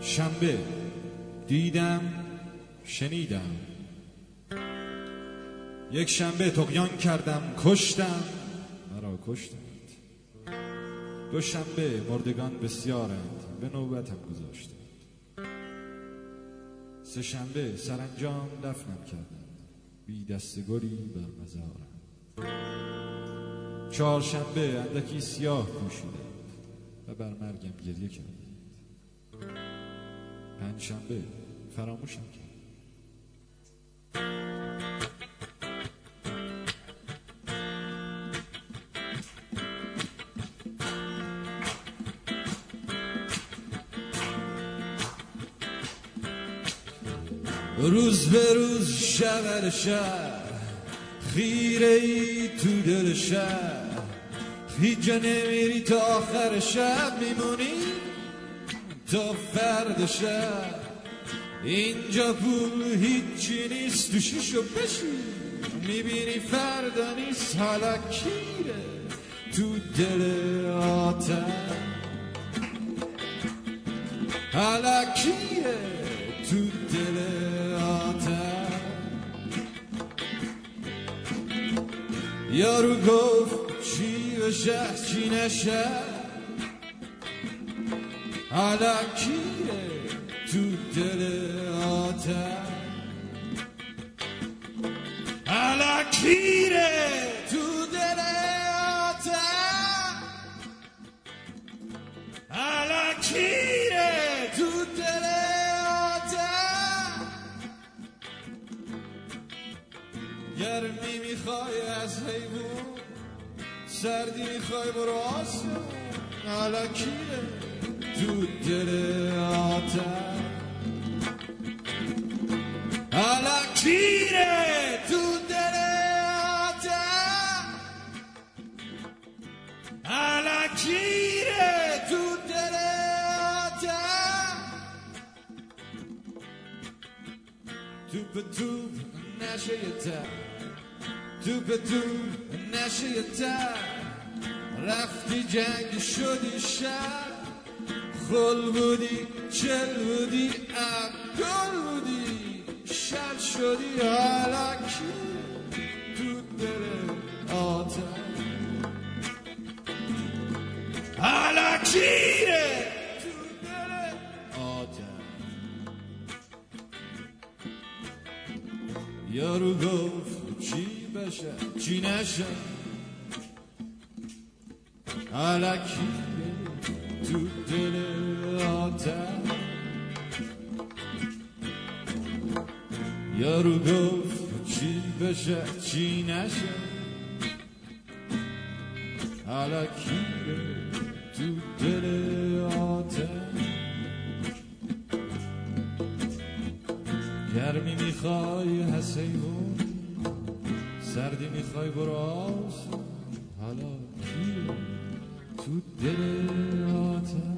شنبه. دیدم شنیدم. یک شنبه تقیان کردم کشتم. مرا کشتند. دو شنبه مردگان بسیارند به نوبتم گذاشتند. سه شنبه سرانجام دفنم کردند. بی دستگری بر مزارم چهار شنبه اندکی سیاه پوشیدند و بر مرگم گریه کردند. پنج شنبه فراموشم کرد روز به روز شب شهر خیره ای تو دل شهر. هیچ نمیری تا آخر شب میمونی؟ تا فرد شب اینجا پول هیچی نیست تو شیشو بشی می‌بینی فردا نیست حالا کیره تو دل آتم حالا کیره تو دل آتم یارو گفت چی بشه چی نشه حالا کیه تو دل آتم حالا کیره تو دل آتم حالا کیره تو دل آتم گرمی می‌خوای از حیوان سردی می‌خوای برو آسمون. حالا رفتی جنگ شدی شر خل بودی چل بودی عبدال بودی شر شدی حالا کی تو دل آتم حالا یارو گفت چی بشه چی نشه؟ حالا کیره تو دل یارو گفت چی بشه چی نشه؟ حالا کیره تو دل آتم گرمی می‌خوای حسیمون سردی می‌خوای برو آسون حالا کیه تو دل آتم